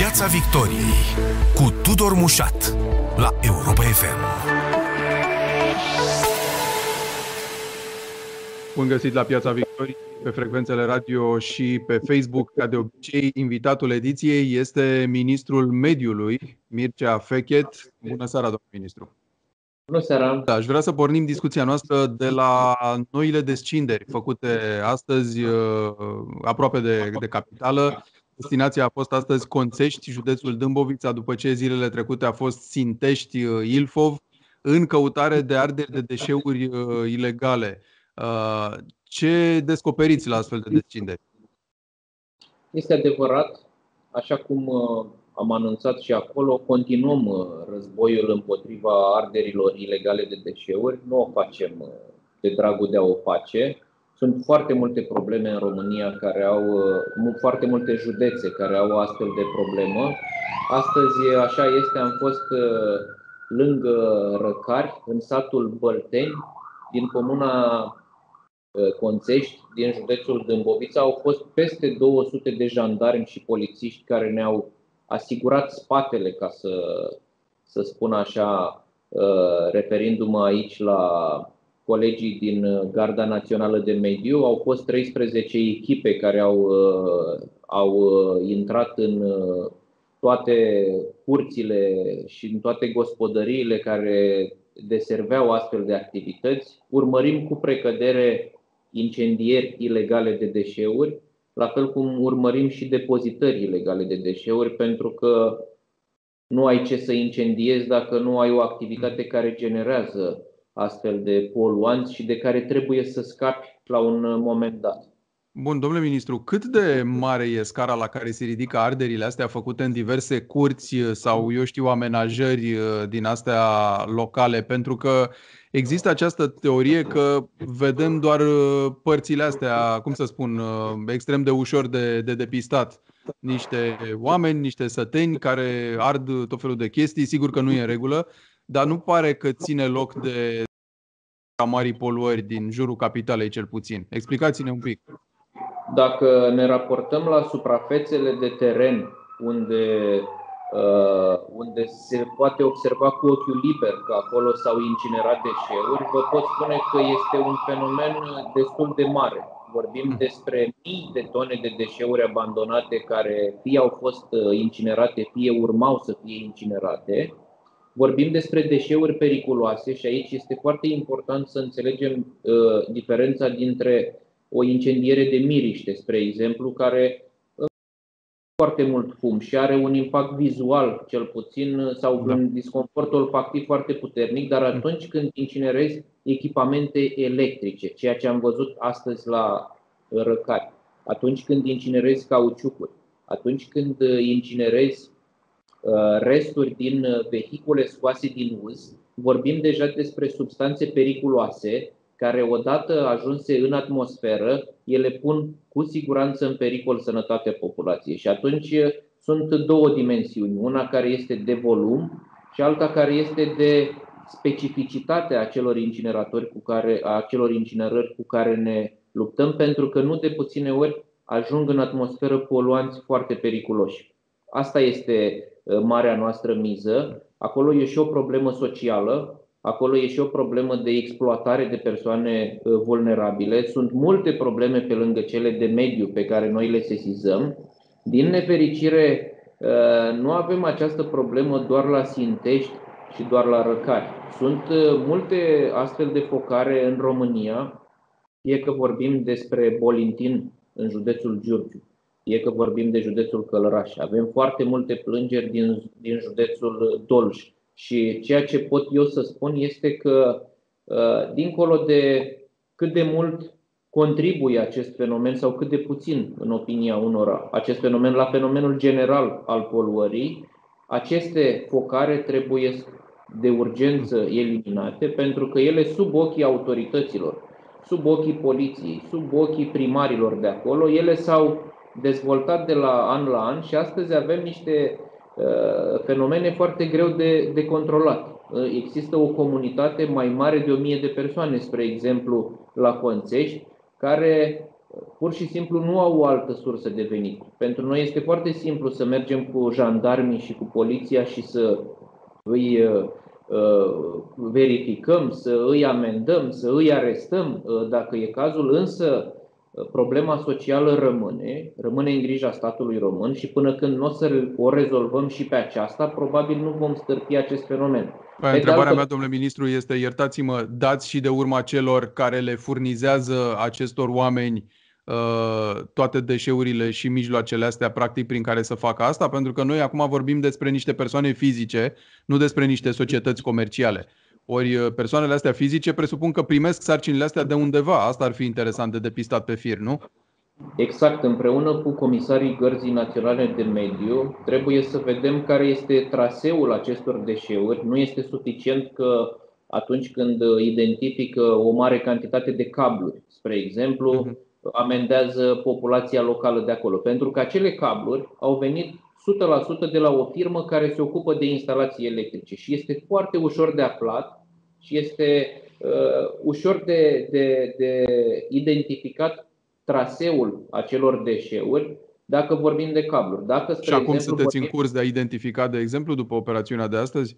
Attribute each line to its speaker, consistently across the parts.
Speaker 1: Piața Victoriei cu Tudor Mușat la Europa FM.
Speaker 2: Bun găsit la Piața Victoriei pe frecvențele radio și pe Facebook. Ca de obicei, invitatul ediției este ministrul mediului, Mircea Fechet. Bună seara, domnul ministru!
Speaker 3: Bună seara!
Speaker 2: Da, aș vrea să pornim discuția noastră de la noile descinderi făcute astăzi uh, aproape de, de capitală. Destinația a fost astăzi Conțești, județul Dâmbovița, după ce zilele trecute a fost Sintești, uh, Ilfov, în căutare de arderi de deșeuri uh, ilegale. Ce descoperiți la astfel de descinderi?
Speaker 3: Este adevărat, așa cum am anunțat și acolo, continuăm uh, războiul împotriva arderilor ilegale de deșeuri. Nu o facem uh, de dragul de a o face. Sunt foarte multe probleme în România care au, uh, foarte multe județe care au astfel de problemă. Astăzi, așa este, am fost lângă Răcari, în satul Bălteni, din comuna Conțești, din județul Dâmbovița, au fost peste 200 de jandarmi și polițiști care ne-au asigurat spatele, ca să, să spun așa, uh, referindu-mă aici la colegii din Garda Națională de Mediu. Au fost 13 echipe care au, uh, au uh, intrat în toate curțile și în toate gospodăriile care deserveau astfel de activități. Urmărim cu precădere incendieri ilegale de deșeuri la fel cum urmărim și depozitări ilegale de deșeuri, pentru că nu ai ce să incendiezi dacă nu ai o activitate care generează astfel de poluanți și de care trebuie să scapi la un moment dat.
Speaker 2: Bun, domnule ministru, cât de mare e scara la care se ridică arderile astea făcute în diverse curți sau, eu știu, amenajări uh, din astea locale? Pentru că Există această teorie că vedem doar uh, părțile astea, cum să spun, uh, extrem de ușor de, de depistat. Niște oameni, niște săteni care ard tot felul de chestii, sigur că nu e în regulă, dar nu pare că ține loc de marii poluări din jurul capitalei cel puțin. Explicați-ne un pic.
Speaker 3: Dacă ne raportăm la suprafețele de teren unde Uh, unde se poate observa cu ochiul liber că acolo s-au incinerat deșeuri, vă pot spune că este un fenomen destul de mare. Vorbim hmm. despre mii de tone de deșeuri abandonate care fie au fost uh, incinerate, fie urmau să fie incinerate. Vorbim despre deșeuri periculoase și aici este foarte important să înțelegem uh, diferența dintre o incendiere de miriște, spre exemplu, care foarte mult fum și are un impact vizual, cel puțin, sau da. un disconfort olfactiv foarte puternic, dar atunci când incinerezi echipamente electrice, ceea ce am văzut astăzi la răcari, atunci când incinerezi cauciucuri, atunci când incinerezi uh, resturi din vehicule scoase din uz, vorbim deja despre substanțe periculoase care odată ajunse în atmosferă, ele pun cu siguranță în pericol sănătatea populației. Și atunci sunt două dimensiuni, una care este de volum și alta care este de specificitatea acelor incineratori cu care, a acelor incinerări cu care ne luptăm, pentru că nu de puține ori ajung în atmosferă poluanți foarte periculoși. Asta este marea noastră miză. Acolo e și o problemă socială, Acolo e și o problemă de exploatare de persoane uh, vulnerabile. Sunt multe probleme pe lângă cele de mediu pe care noi le sesizăm. Din nefericire, uh, nu avem această problemă doar la Sintești și doar la Răcari. Sunt uh, multe astfel de focare în România, fie că vorbim despre Bolintin în județul Giurgiu, fie că vorbim de județul Călăraș. Avem foarte multe plângeri din, din județul Dolj și ceea ce pot eu să spun este că, uh, dincolo de cât de mult contribuie acest fenomen sau cât de puțin, în opinia unora, acest fenomen la fenomenul general al poluării, aceste focare trebuie de urgență eliminate pentru că ele sub ochii autorităților, sub ochii poliției, sub ochii primarilor de acolo, ele s-au dezvoltat de la an la an și astăzi avem niște Uh, fenomene foarte greu de, de controlat. Uh, există o comunitate mai mare de 1000 de persoane, spre exemplu, la Conțești, care pur și simplu nu au o altă sursă de venit. Pentru noi este foarte simplu să mergem cu jandarmii și cu poliția și să îi uh, uh, verificăm, să îi amendăm, să îi arestăm, uh, dacă e cazul, însă problema socială rămâne, rămâne în grija statului român și până când nu o să o rezolvăm și pe aceasta, probabil nu vom stârpi acest fenomen.
Speaker 2: Păi, întrebarea altă... mea, domnule ministru, este, iertați-mă, dați și de urma celor care le furnizează acestor oameni uh, toate deșeurile și mijloacele astea, practic, prin care să facă asta? Pentru că noi acum vorbim despre niște persoane fizice, nu despre niște societăți comerciale. Ori uh, persoanele astea fizice presupun că primesc sarcinile astea de undeva. Asta ar fi interesant de depistat pe fir, nu?
Speaker 3: Exact, împreună cu comisarii Gărzii Naționale de Mediu, trebuie să vedem care este traseul acestor deșeuri. Nu este suficient că atunci când identifică o mare cantitate de cabluri, spre exemplu, uh-huh. amendează populația locală de acolo. Pentru că acele cabluri au venit 100% de la o firmă care se ocupă de instalații electrice și este foarte ușor de aflat și este uh, ușor de, de, de identificat traseul acelor deșeuri dacă vorbim de cabluri. Dacă,
Speaker 2: și acum exemplu, sunteți vorbim... în curs de a identifica, de exemplu, după operațiunea de astăzi?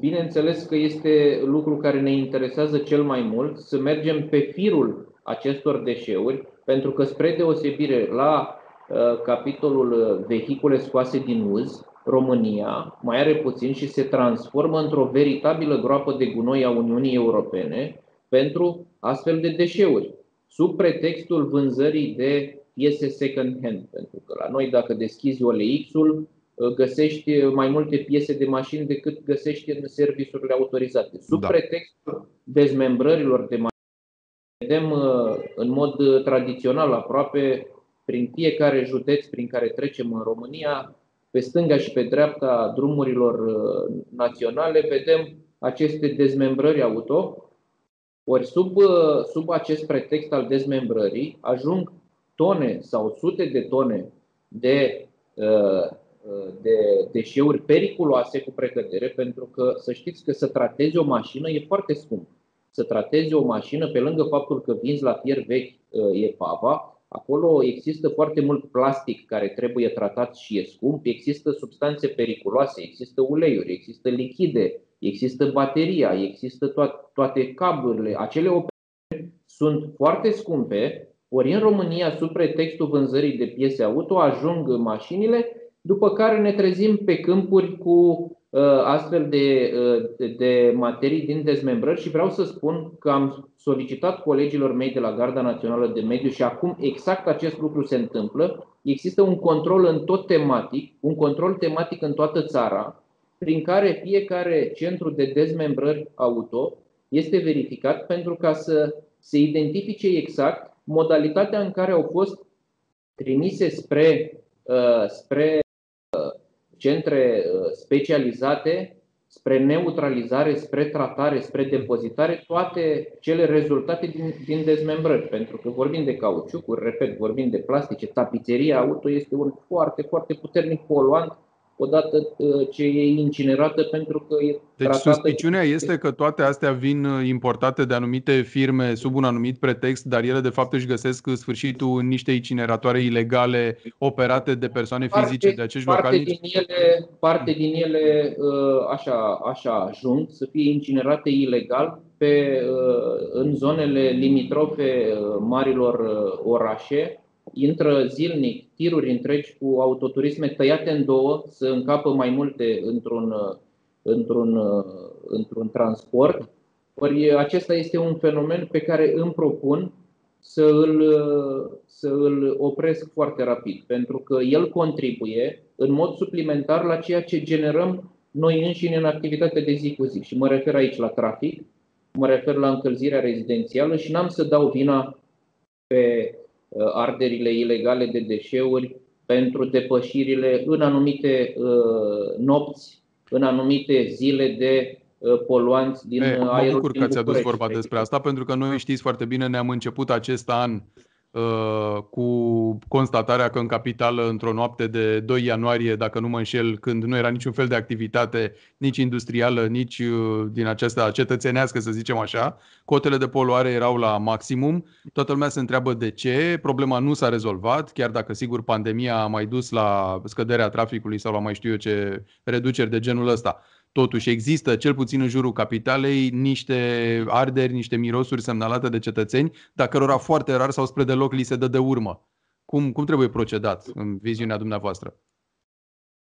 Speaker 3: Bineînțeles că este lucru care ne interesează cel mai mult, să mergem pe firul acestor deșeuri, pentru că spre deosebire la uh, capitolul uh, vehicule scoase din uz, România mai are puțin și se transformă într-o veritabilă groapă de gunoi a Uniunii Europene pentru astfel de deșeuri sub pretextul vânzării de piese second hand. Pentru că la noi, dacă deschizi OLX-ul, uh, găsești mai multe piese de mașini decât găsești în serviciurile autorizate. Sub da. pretextul dezmembrărilor de mașini, vedem uh, în mod tradițional aproape prin fiecare județ prin care trecem în România, pe stânga și pe dreapta drumurilor uh, naționale, vedem aceste dezmembrări auto ori sub, uh, sub acest pretext al dezmembrării ajung tone sau sute de tone de, uh, uh, de deșeuri periculoase cu precădere, pentru că să știți că să tratezi o mașină e foarte scump. Să tratezi o mașină, pe lângă faptul că vinzi la fier vechi e pava, acolo există foarte mult plastic care trebuie tratat și e scump, există substanțe periculoase, există uleiuri, există lichide, există bateria, există to- toate cablurile. Acele operațiuni sunt foarte scumpe, ori în România, sub pretextul vânzării de piese auto, ajung mașinile, după care ne trezim pe câmpuri cu uh, astfel de, uh, de, de materii din dezmembrări și vreau să spun că am solicitat colegilor mei de la Garda Națională de Mediu și acum exact acest lucru se întâmplă. Există un control în tot tematic, un control tematic în toată țara, prin care fiecare centru de dezmembrări auto este verificat pentru ca să se identifice exact modalitatea în care au fost trimise spre, uh, spre uh, centre uh, specializate, spre neutralizare, spre tratare, spre depozitare, toate cele rezultate din, din dezmembrări. Pentru că vorbim de cauciucuri, repet, vorbim de plastice, tapiseria auto este un foarte, foarte puternic poluant odată uh, ce e incinerată pentru că e
Speaker 2: Deci tratată suspiciunea este că toate astea vin uh, importate de anumite firme sub un anumit pretext, dar ele de fapt își găsesc sfârșitul în niște incineratoare ilegale operate de persoane parte, fizice de acești
Speaker 3: parte
Speaker 2: localnici?
Speaker 3: Din ele, parte din ele uh, așa, așa ajung să fie incinerate ilegal pe, în zonele limitrofe marilor orașe, intră zilnic tiruri întregi cu autoturisme tăiate în două, să încapă mai multe într-un, într-un, într-un transport. Ori acesta este un fenomen pe care îmi propun să îl, să îl opresc foarte rapid, pentru că el contribuie în mod suplimentar la ceea ce generăm noi înșine în activitatea de zi cu zi. Și mă refer aici la trafic, mă refer la încălzirea rezidențială și n-am să dau vina pe Uh, arderile ilegale de deșeuri pentru depășirile în anumite uh, nopți, în anumite zile de uh, poluanți din
Speaker 2: e,
Speaker 3: aerul. Mă
Speaker 2: bucur că ați adus vorba despre asta, pentru că noi știți foarte bine, ne-am început acest an Uh, cu constatarea că în capitală, într-o noapte de 2 ianuarie, dacă nu mă înșel, când nu era niciun fel de activitate, nici industrială, nici uh, din aceasta cetățenească, să zicem așa, cotele de poluare erau la maximum. Toată lumea se întreabă de ce, problema nu s-a rezolvat, chiar dacă, sigur, pandemia a mai dus la scăderea traficului sau la mai știu eu ce reduceri de genul ăsta. Totuși există, cel puțin în jurul capitalei, niște arderi, niște mirosuri semnalate de cetățeni, dar cărora foarte rar sau spre deloc li se dă de urmă. Cum, cum trebuie procedat în viziunea dumneavoastră?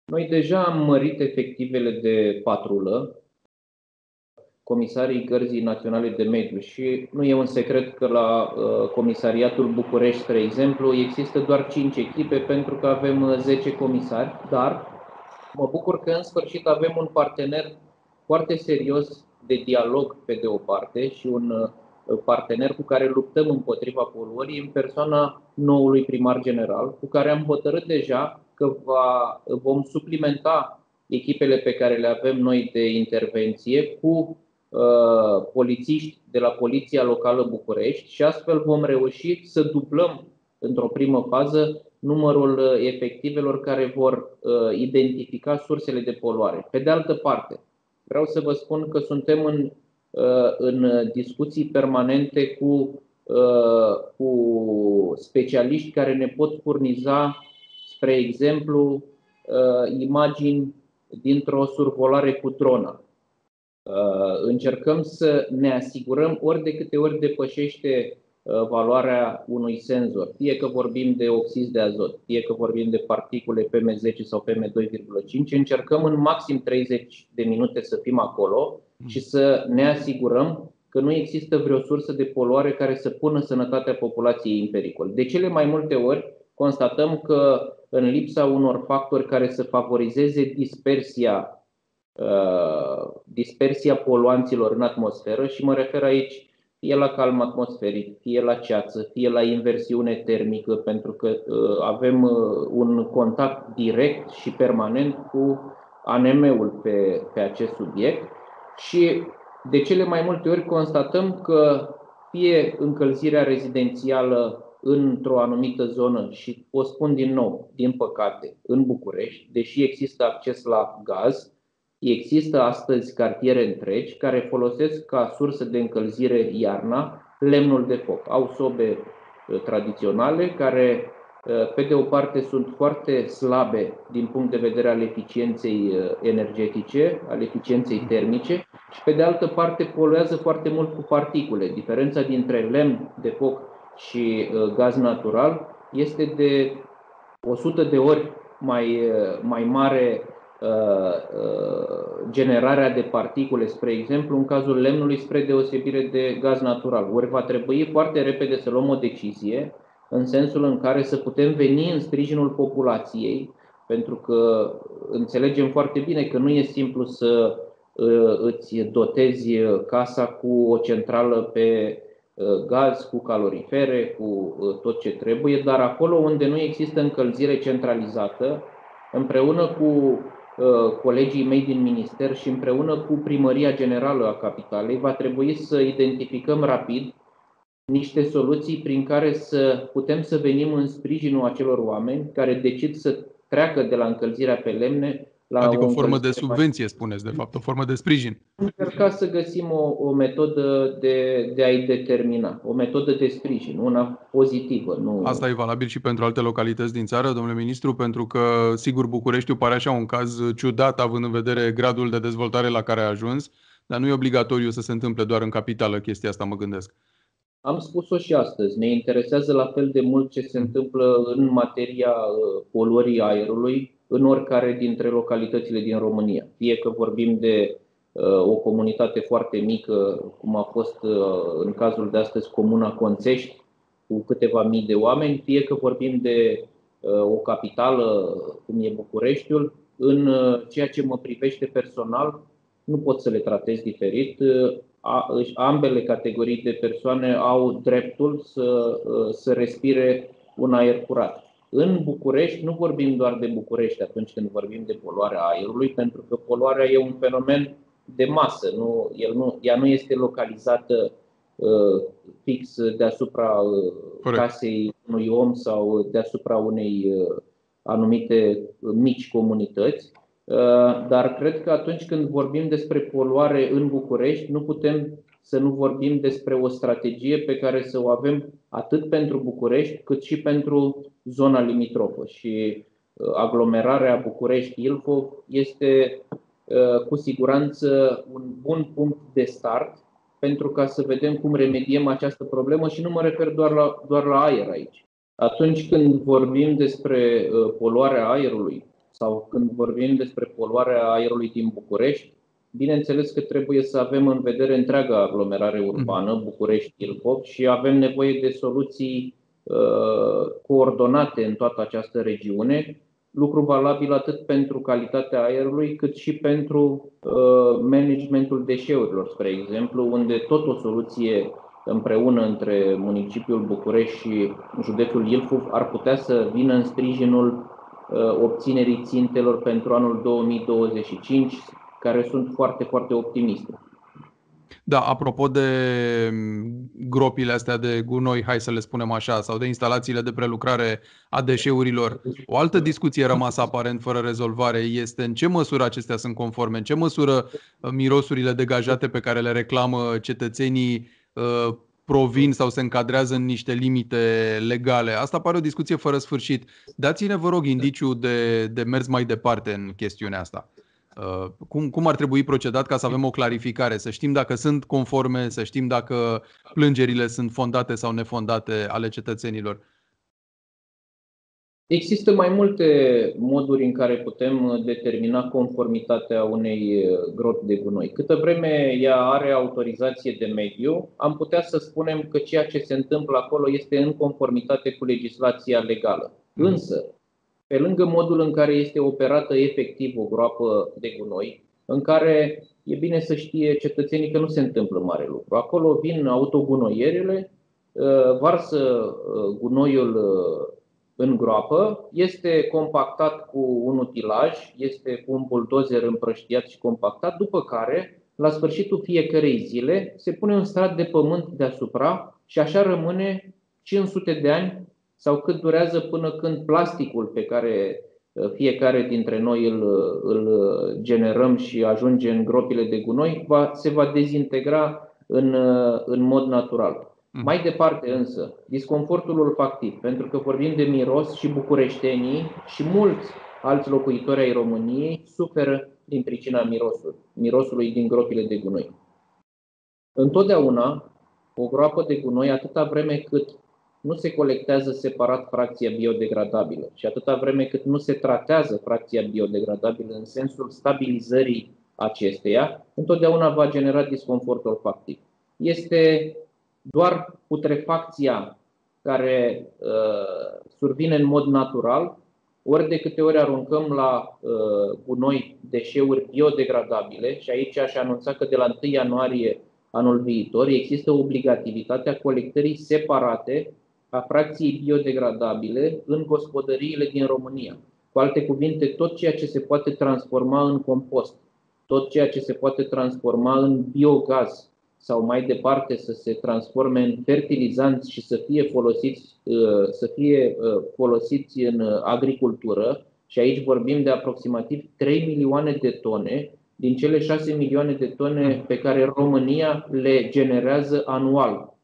Speaker 3: Noi deja am mărit efectivele de patrulă, comisarii Gărzii Naționale de Mediu și nu e un secret că la uh, Comisariatul București, spre exemplu, există doar 5 echipe pentru că avem 10 comisari, dar Mă bucur că în sfârșit avem un partener foarte serios de dialog pe de o parte și un uh, partener cu care luptăm împotriva poluării în persoana noului primar general, cu care am hotărât deja că va, vom suplimenta echipele pe care le avem noi de intervenție cu uh, polițiști de la Poliția Locală București și astfel vom reuși să dublăm într-o primă fază numărul uh, efectivelor care vor uh, identifica sursele de poluare. Pe de altă parte, vreau să vă spun că suntem în, uh, în discuții permanente cu, cu specialiști care ne pot furniza, spre exemplu, imagini dintr-o survolare cu dronă. Încercăm să ne asigurăm ori de câte ori depășește Uh, valoarea unui senzor, fie că vorbim de oxid de azot, fie că vorbim de particule PM10 sau PM2,5, încercăm în maxim 30 de minute să fim acolo și să ne asigurăm că nu există vreo sursă de poluare care să pună sănătatea populației în pericol. De cele mai multe ori constatăm că în lipsa unor factori care să favorizeze dispersia, uh, dispersia poluanților în atmosferă și mă refer aici fie la calm atmosferic, fie la ceață, fie la inversiune termică, pentru că uh, avem uh, un contact direct și permanent cu ANM-ul pe, pe acest subiect și de cele mai multe ori constatăm că fie încălzirea rezidențială într-o anumită zonă și o spun din nou, din păcate, în București, deși există acces la gaz, Există astăzi cartiere întregi care folosesc ca sursă de încălzire iarna lemnul de foc. Au sobe uh, tradiționale care, uh, pe de o parte, sunt foarte slabe din punct de vedere al eficienței uh, energetice, al eficienței termice și, pe de altă parte, poluează foarte mult cu particule. Diferența dintre lemn de foc și gaz natural este de 100 de ori mai, mai mare Uh, uh, generarea de particule, spre exemplu, în cazul lemnului, spre deosebire de gaz natural. Ori va trebui foarte repede să luăm o decizie în sensul în care să putem veni în sprijinul populației, pentru că înțelegem foarte bine că nu e simplu să uh, îți dotezi casa cu o centrală pe gaz, cu calorifere, cu tot ce trebuie, dar acolo unde nu există încălzire centralizată, împreună cu Uh, colegii mei din minister și împreună cu Primăria Generală a Capitalei va trebui să identificăm rapid niște soluții prin care să putem să venim în sprijinul acelor oameni care decid să treacă de la încălzirea pe lemne la
Speaker 2: adică o, o formă de subvenție, mai... spuneți, de fapt, o formă de sprijin.
Speaker 3: Încerca să găsim o, o metodă de, de a-i determina, o metodă de sprijin, una pozitivă. Nu...
Speaker 2: Asta e valabil și pentru alte localități din țară, domnule ministru, pentru că, sigur, Bucureștiul pare așa un caz ciudat, având în vedere gradul de dezvoltare la care a ajuns, dar nu e obligatoriu să se întâmple doar în capitală chestia asta, mă gândesc.
Speaker 3: Am spus-o și astăzi. Ne interesează la fel de mult ce se întâmplă în materia uh, poluării aerului, în oricare dintre localitățile din România. Fie că vorbim de uh, o comunitate foarte mică, cum a fost uh, în cazul de astăzi Comuna Conțești, cu câteva mii de oameni, fie că vorbim de uh, o capitală, cum e Bucureștiul, în ceea ce mă privește personal, nu pot să le tratez diferit. Ambele categorii de persoane au dreptul să, să respire un aer curat. În București nu vorbim doar de București atunci când vorbim de poluarea aerului, pentru că poluarea e un fenomen de masă, nu, el nu, ea nu este localizată uh, fix deasupra uh, casei unui om sau deasupra unei anumite mici comunități. Dar cred că atunci când vorbim despre poluare în București, nu putem să nu vorbim despre o strategie pe care să o avem atât pentru București, cât și pentru zona limitrofă. Și aglomerarea București-Ilfov este cu siguranță un bun punct de start pentru ca să vedem cum remediem această problemă și nu mă refer doar la, doar la aer aici. Atunci când vorbim despre uh, poluarea aerului sau când vorbim despre poluarea aerului din București, bineînțeles că trebuie să avem în vedere întreaga aglomerare urbană, mhm. București-Ilfov, și avem nevoie de soluții uh, coordonate în toată această regiune, lucru valabil atât pentru calitatea aerului, cât și pentru uh, managementul deșeurilor, spre exemplu, unde tot o soluție împreună între municipiul București și județul Ilfov ar putea să vină în sprijinul uh, obținerii țintelor pentru anul 2025, care sunt foarte, foarte optimiste.
Speaker 2: Da, apropo de mm, gropile astea de gunoi, hai să le spunem așa, sau de instalațiile de prelucrare a deșeurilor, o altă discuție rămasă aparent fără rezolvare este în ce măsură acestea sunt conforme, în ce măsură uh, mirosurile degajate pe care le reclamă cetățenii uh, provin sau se încadrează în niște limite legale. Asta pare o discuție fără sfârșit. Dați-ne, vă rog, indiciu de, de mers mai departe în chestiunea asta. Uh, cum, cum ar trebui procedat ca să avem o clarificare, să știm dacă sunt conforme, să știm dacă plângerile sunt fondate sau nefondate ale cetățenilor?
Speaker 3: Există mai multe moduri în care putem determina conformitatea unei gropi de gunoi. Câtă vreme ea are autorizație de mediu, am putea să spunem că ceea ce se întâmplă acolo este în conformitate cu legislația legală. Mhm. Însă, pe lângă modul în care este operată efectiv o groapă de gunoi, în care e bine să știe cetățenii că nu se întâmplă mare lucru. Acolo vin autogunoierele, uh, varsă uh, gunoiul uh, în groapă, este compactat cu un utilaj, este cu un buldozer împrăștiat și compactat, după care, la sfârșitul fiecarei zile, se pune un strat de pământ deasupra și așa rămâne 500 de ani sau cât durează până când plasticul pe care uh, fiecare dintre noi îl, îl generăm și ajunge în gropile de gunoi, va, se va dezintegra în, uh, în mod natural. Mm. Mai departe însă, disconfortul olfactiv, pentru că vorbim de miros și bucureștenii și mulți alți locuitori ai României suferă din pricina mirosului, mirosului din gropile de gunoi. Întotdeauna, o groapă de gunoi, atâta vreme cât nu se colectează separat fracția biodegradabilă și atâta vreme cât nu se tratează fracția biodegradabilă în sensul stabilizării acesteia, întotdeauna va genera disconfort olfactiv. Este doar putrefacția care uh, survine în mod natural, ori de câte ori aruncăm la uh, gunoi deșeuri biodegradabile, și aici aș anunța că de la 1 ianuarie anul viitor există obligativitatea colectării separate a fracției biodegradabile în gospodăriile din România. Cu alte cuvinte, tot ceea ce se poate transforma în compost, tot ceea ce se poate transforma în biogaz sau mai departe să se transforme în fertilizanți și să fie folosiți, uh, să fie uh, folosiți în agricultură, și aici vorbim de aproximativ 3 milioane de tone din cele 6 milioane de tone pe care România le generează anual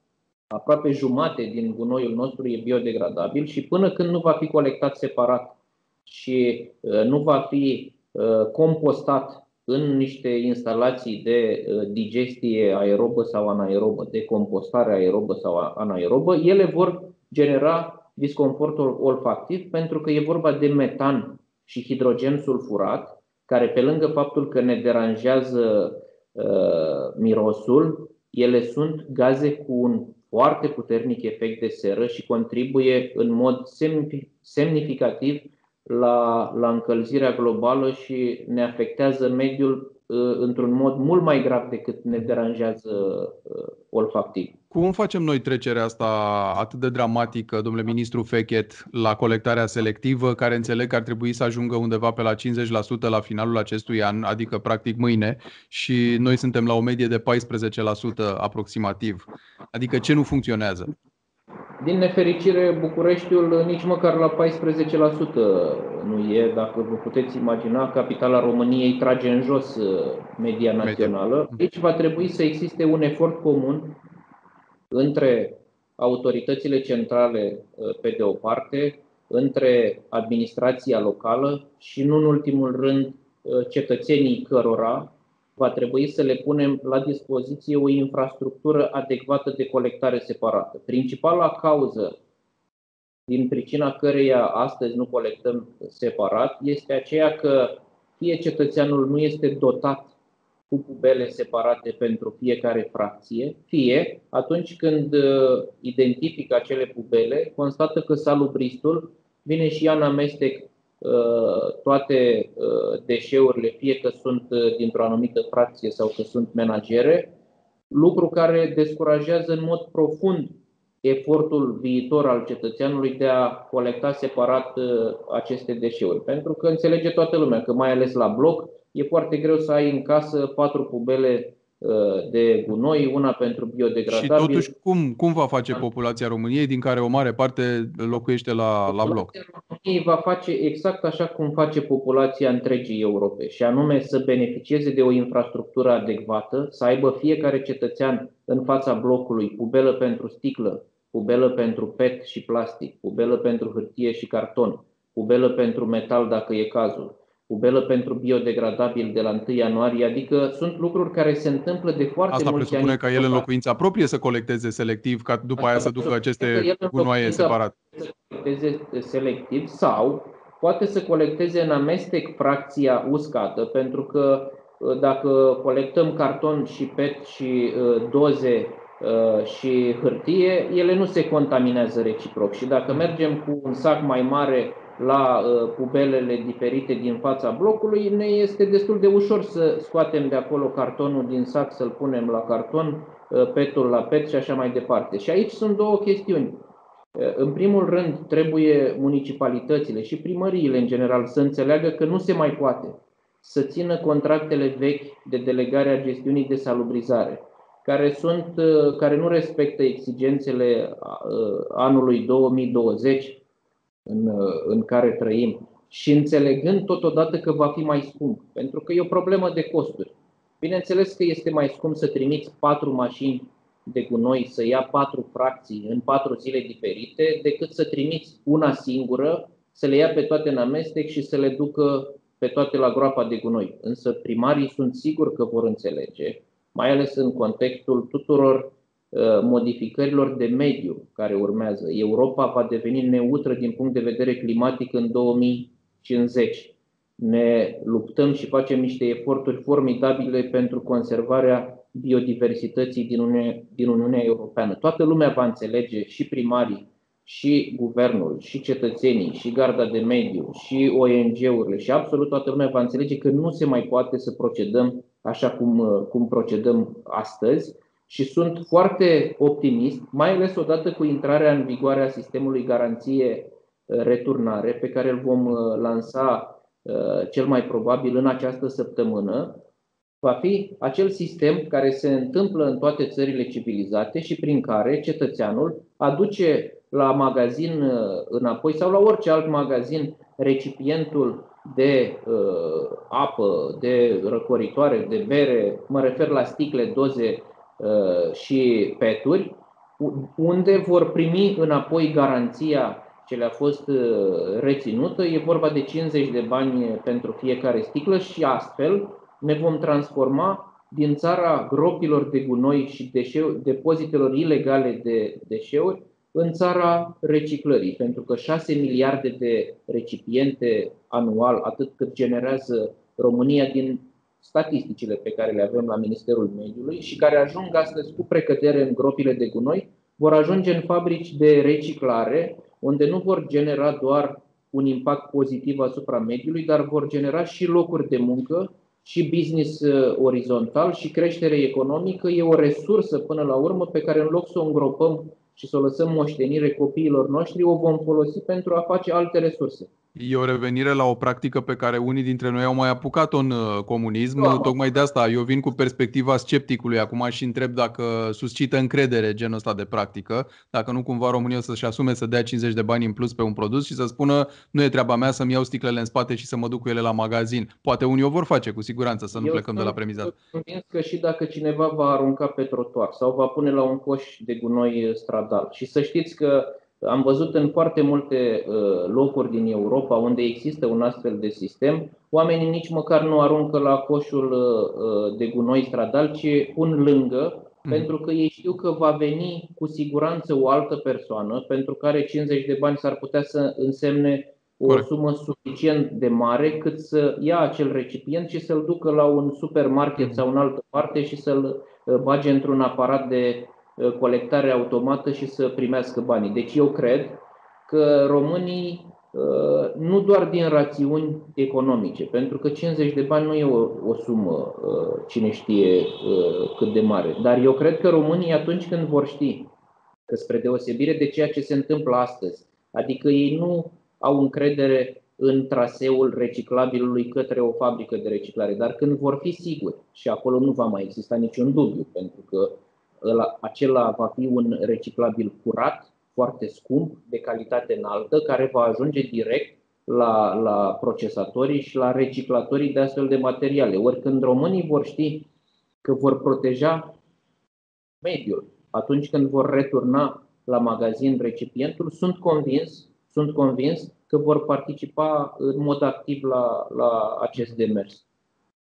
Speaker 3: aproape jumate din gunoiul nostru e biodegradabil și până când nu va fi colectat separat și uh, nu va fi uh, compostat în niște instalații de uh, digestie aerobă sau anaerobă, de compostare aerobă sau anaerobă, ele vor genera disconfort olfactiv pentru că e vorba de metan și hidrogen sulfurat, care pe lângă faptul că ne deranjează uh, mirosul, ele sunt gaze cu un foarte puternic efect de seră și contribuie în mod semnificativ la, la încălzirea globală și ne afectează mediul uh, într-un mod mult mai grav decât ne deranjează uh, olfactiv.
Speaker 2: Cum facem noi trecerea asta atât de dramatică, domnule ministru Fechet, la colectarea selectivă, care înțeleg că ar trebui să ajungă undeva pe la 50% la finalul acestui an, adică practic mâine, și noi suntem la o medie de 14% aproximativ. Adică ce nu funcționează?
Speaker 3: Din nefericire, Bucureștiul nici măcar la 14% nu e. Dacă vă puteți imagina, capitala României trage în jos uh, media națională. Deci va trebui să existe un efort comun între autoritățile centrale uh, pe de o parte, între administrația locală și, nu în ultimul rând, uh, cetățenii cărora va trebui să le punem la dispoziție o infrastructură adecvată de colectare separată. Principala cauză din pricina căreia astăzi nu colectăm separat este aceea că fie cetățeanul nu este dotat cu pubele separate pentru fiecare fracție, fie atunci când uh, identifică acele pubele, constată că salubristul vine și ia în amestec Uh, toate uh, deșeurile, fie că sunt uh, dintr-o anumită fracție sau că sunt menagere, lucru care descurajează în mod profund efortul viitor al cetățeanului de a colecta separat aceste deșeuri. Pentru că înțelege toată lumea că mai ales la bloc e foarte greu să ai în casă patru pubele Uh, de gunoi, una pentru biodegradabil.
Speaker 2: Și totuși, cum, cum va face populația României, din care o mare parte locuiește la, la bloc?
Speaker 3: României va face exact așa cum face populația întregii Europe, și anume să beneficieze de o infrastructură adecvată, să aibă fiecare cetățean în fața blocului pubelă pentru sticlă, pubelă pentru PET și plastic, pubelă pentru hârtie și carton, pubelă pentru metal dacă e cazul pubelă pentru biodegradabil de la 1 ianuarie, adică sunt lucruri care se întâmplă de foarte
Speaker 2: Asta
Speaker 3: mulți
Speaker 2: presupune ca el în locuința proprie să colecteze selectiv, ca după Asta aia să ducă aceste gunoaie separat.
Speaker 3: Să colecteze selectiv sau poate să colecteze în amestec fracția uscată, pentru că uh, dacă colectăm carton și PET și uh, doze uh, și hârtie, ele nu se contaminează reciproc. Și dacă mergem cu un sac mai mare la uh, pubelele diferite din fața blocului, ne este destul de ușor să scoatem de acolo cartonul din sac, să-l punem la carton, uh, petul la pet și așa mai departe. Și aici sunt două chestiuni. Uh, în primul rând, trebuie municipalitățile și primăriile în general să înțeleagă că nu se mai poate să țină contractele vechi de delegare a gestiunii de salubrizare, care, sunt, care nu respectă exigențele anului 2020 în, în care trăim și înțelegând totodată că va fi mai scump, pentru că e o problemă de costuri. Bineînțeles că este mai scump să trimiți patru mașini de gunoi să ia patru fracții în patru zile diferite, decât să trimiți una singură, să le ia pe toate în amestec și să le ducă pe toate la groapa de gunoi. Însă primarii sunt sigur că vor înțelege, mai ales în contextul tuturor Uh, modificărilor de mediu care urmează. Europa va deveni neutră din punct de vedere climatic în 2050. Ne luptăm și facem niște eforturi formidabile pentru conservarea biodiversității din Uniunea, din Uniunea Europeană. Toată lumea va înțelege, și primarii, și guvernul, și cetățenii, și garda de mediu, și ONG-urile, și absolut toată lumea va înțelege că nu se mai poate să procedăm așa cum, cum procedăm astăzi și sunt foarte optimist, mai ales odată cu intrarea în vigoare a sistemului garanție uh, returnare, pe care îl vom uh, lansa uh, cel mai probabil în această săptămână, va fi acel sistem care se întâmplă în toate țările civilizate și prin care cetățeanul aduce la magazin înapoi sau la orice alt magazin recipientul de uh, apă, de răcoritoare, de bere, mă refer la sticle, doze Uh, și peturi, unde vor primi înapoi garanția ce le-a fost uh, reținută. E vorba de 50 de bani pentru fiecare sticlă și astfel ne vom transforma din țara gropilor de gunoi și deșeu, depozitelor ilegale de deșeuri în țara reciclării, pentru că 6 miliarde de recipiente anual, atât cât generează România din statisticile pe care le avem la Ministerul Mediului și care ajung astăzi cu precădere în gropile de gunoi, vor ajunge în fabrici de reciclare, unde nu vor genera doar un impact pozitiv asupra mediului, dar vor genera și locuri de muncă, și business uh, orizontal și creștere economică. E o resursă până la urmă pe care în loc să o îngropăm și să o lăsăm moștenire copiilor noștri, o vom folosi pentru a face alte resurse.
Speaker 2: E o revenire la o practică pe care unii dintre noi au mai apucat-o în uh, comunism. Da. Tocmai de asta eu vin cu perspectiva scepticului acum și întreb dacă suscită încredere genul ăsta de practică, dacă nu cumva România să-și asume să dea 50 de bani în plus pe un produs și să spună nu e treaba mea să-mi iau sticlele în spate și să mă duc cu ele la magazin. Poate unii o vor face cu siguranță, să nu eu plecăm de la premiza.
Speaker 3: Eu că și dacă cineva va arunca pe trotuar sau va pune la un coș de gunoi stradal și să știți că am văzut în foarte multe uh, locuri din Europa unde există un astfel de sistem, oamenii nici măcar nu aruncă la coșul uh, uh, de gunoi stradal, ci pun lângă, mm. pentru că ei știu că va veni cu siguranță o altă persoană, pentru care 50 de bani s-ar putea să însemne o Corect. sumă suficient de mare cât să ia acel recipient și să-l ducă la un supermarket mm. sau în altă parte și să-l bage într-un aparat de Uh, colectare automată și să primească banii. Deci eu cred că românii uh, nu doar din rațiuni economice, pentru că 50 de bani nu e o, o sumă uh, cine știe cât de mare, dar eu cred că românii atunci când vor ști că spre deosebire de ceea ce se întâmplă astăzi, adică ei nu au încredere în traseul reciclabilului către o fabrică de reciclare, dar când vor fi siguri și acolo nu va mai exista niciun dubiu, pentru că ăla, acela va fi un reciclabil curat, foarte scump, de calitate înaltă, care va ajunge direct la, la procesatorii și la reciclatorii de astfel de materiale. Ori când românii vor ști că vor proteja mediul, atunci când vor returna la magazin recipientul, sunt convins, sunt convins că vor participa în mod activ la, la acest demers.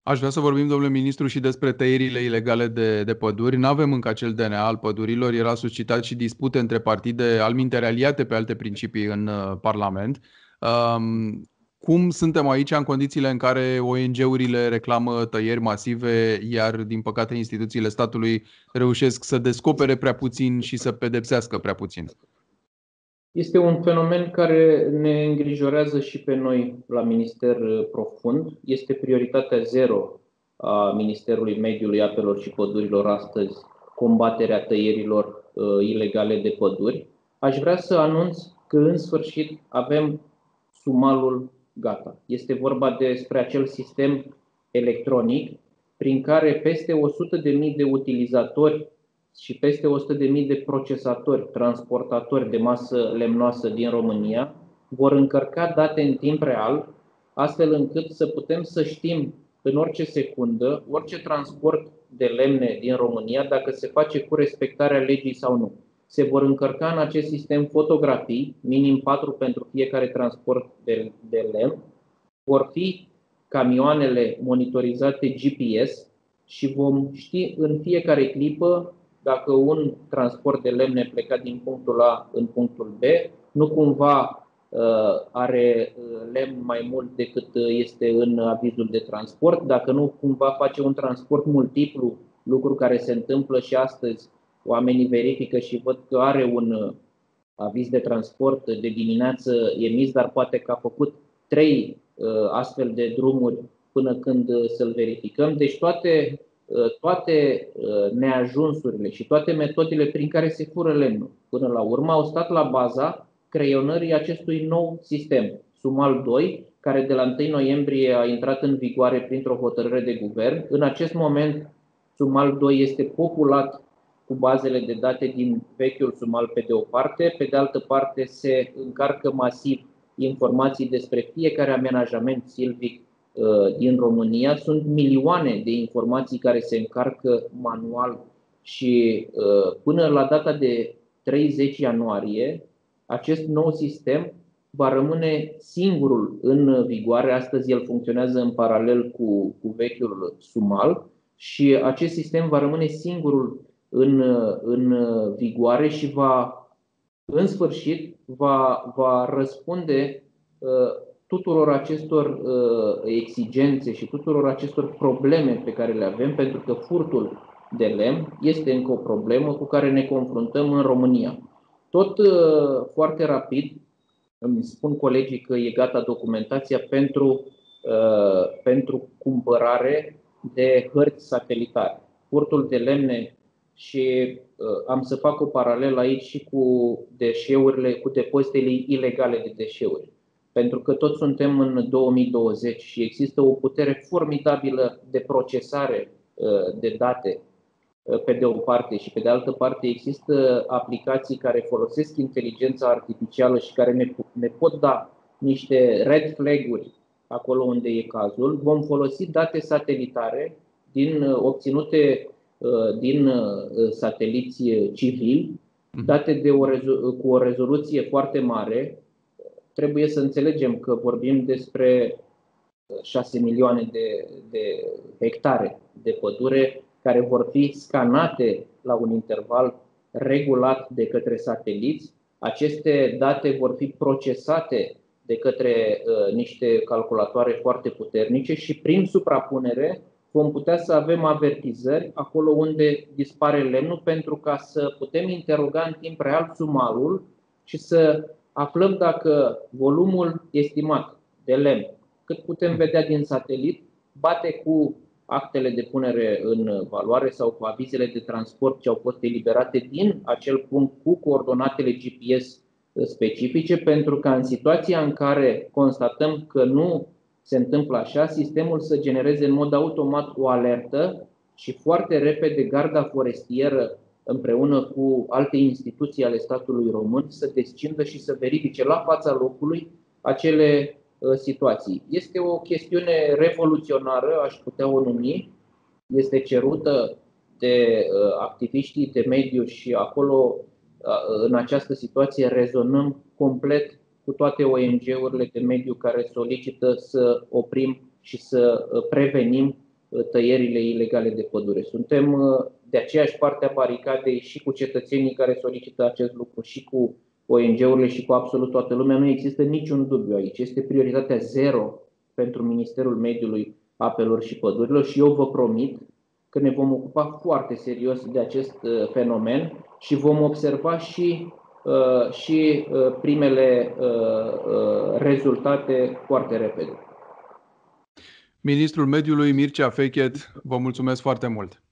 Speaker 2: Aș vrea să vorbim, domnule ministru, și despre tăierile ilegale de, de păduri. Nu avem încă acel DNA al pădurilor. Era suscitat și dispute între partide alminteri aliate pe alte principii în uh, Parlament. Um, cum suntem aici în condițiile în care ONG-urile reclamă tăieri masive, iar, din păcate, instituțiile statului reușesc să descopere prea puțin și să pedepsească prea puțin?
Speaker 3: Este un fenomen care ne îngrijorează și pe noi la Minister uh, profund. Este prioritatea zero a Ministerului Mediului, Apelor și Pădurilor astăzi combaterea tăierilor uh, ilegale de păduri. Aș vrea să anunț că în sfârșit avem sumalul gata. Este vorba despre acel sistem electronic prin care peste 100.000 de utilizatori și peste 100.000 de procesatori, transportatori de masă lemnoasă din România vor încărca date în timp real, astfel încât să putem să știm în orice secundă, orice transport de lemne din România, dacă se face cu respectarea legii sau nu. Se vor încărca în acest sistem fotografii, minim 4 pentru fiecare transport de, de lemn, vor fi camioanele monitorizate GPS și vom ști în fiecare clipă dacă un transport de lemne plecat din punctul A în punctul B nu cumva uh, are uh, lemn mai mult decât uh, este în avizul de transport, dacă nu cumva face un transport multiplu, lucru care se întâmplă și astăzi, oamenii verifică și văd că are un aviz de transport de dimineață emis, dar poate că a făcut trei astfel de drumuri până când să-l verificăm. Deci toate Uh, toate uh, neajunsurile și toate metodele prin care se fură lemnul până la urmă au stat la baza creionării acestui nou sistem, Sumal 2, care de la 1 noiembrie a intrat în vigoare printr-o hotărâre de guvern. În acest moment, Sumal 2 este populat cu bazele de date din vechiul Sumal pe de o parte, pe de altă parte se încarcă masiv informații despre fiecare amenajament silvic Uh, din România. Sunt milioane de informații care se încarcă manual și uh, până la data de 30 ianuarie, acest nou sistem va rămâne singurul în vigoare. Astăzi el funcționează în paralel cu, cu vechiul Sumal și acest sistem va rămâne singurul în, în vigoare și va, în sfârșit, va, va răspunde uh, tuturor acestor uh, exigențe și tuturor acestor probleme pe care le avem, pentru că furtul de lemn este încă o problemă cu care ne confruntăm în România. Tot uh, foarte rapid îmi spun colegii că e gata documentația pentru, uh, pentru cumpărare de hărți satelitare. Furtul de lemne și uh, am să fac o paralel aici și cu deșeurile, cu depozitele ilegale de deșeuri pentru că toți suntem în 2020 și există o putere formidabilă de procesare de date pe de o parte și pe de altă parte există aplicații care folosesc inteligența artificială și care ne, ne pot da niște red flag-uri acolo unde e cazul. Vom folosi date satelitare din, obținute din sateliți civili, mhm. date de o, cu o rezoluție foarte mare. Trebuie să înțelegem că vorbim despre 6 milioane de, de hectare de pădure care vor fi scanate la un interval regulat de către sateliți. Aceste date vor fi procesate de către uh, niște calculatoare foarte puternice și prin suprapunere vom putea să avem avertizări acolo unde dispare lemnul pentru ca să putem interoga în timp real sumarul și să aflăm dacă volumul estimat de lemn, cât putem vedea din satelit, bate cu actele de punere în valoare sau cu avizele de transport ce au fost eliberate din acel punct cu coordonatele GPS specifice, pentru că în situația în care constatăm că nu se întâmplă așa, sistemul să genereze în mod automat o alertă și foarte repede garda forestieră împreună cu alte instituții ale statului român să descindă și să verifice la fața locului acele Uh, situații. Este o chestiune revoluționară, aș putea o numi, este cerută de uh, activiștii de mediu și acolo, uh, în această situație, rezonăm complet cu toate ONG-urile de mediu care solicită să oprim și să prevenim tăierile ilegale de pădure. Suntem de aceeași parte a baricadei și cu cetățenii care solicită acest lucru și cu ONG-urile și cu absolut toată lumea, nu există niciun dubiu aici. Este prioritatea zero pentru Ministerul Mediului, Apelor și Pădurilor și eu vă promit că ne vom ocupa foarte serios de acest uh, fenomen și vom observa și, uh, și uh, primele rezultate foarte repede.
Speaker 2: Ministrul Mediului Mircea Fechet, vă mulțumesc foarte mult.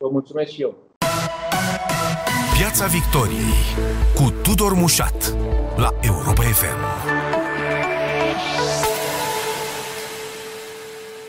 Speaker 3: Vă mulțumesc și eu.
Speaker 1: Piața Victoriei cu Tudor Mușat la Europa FM.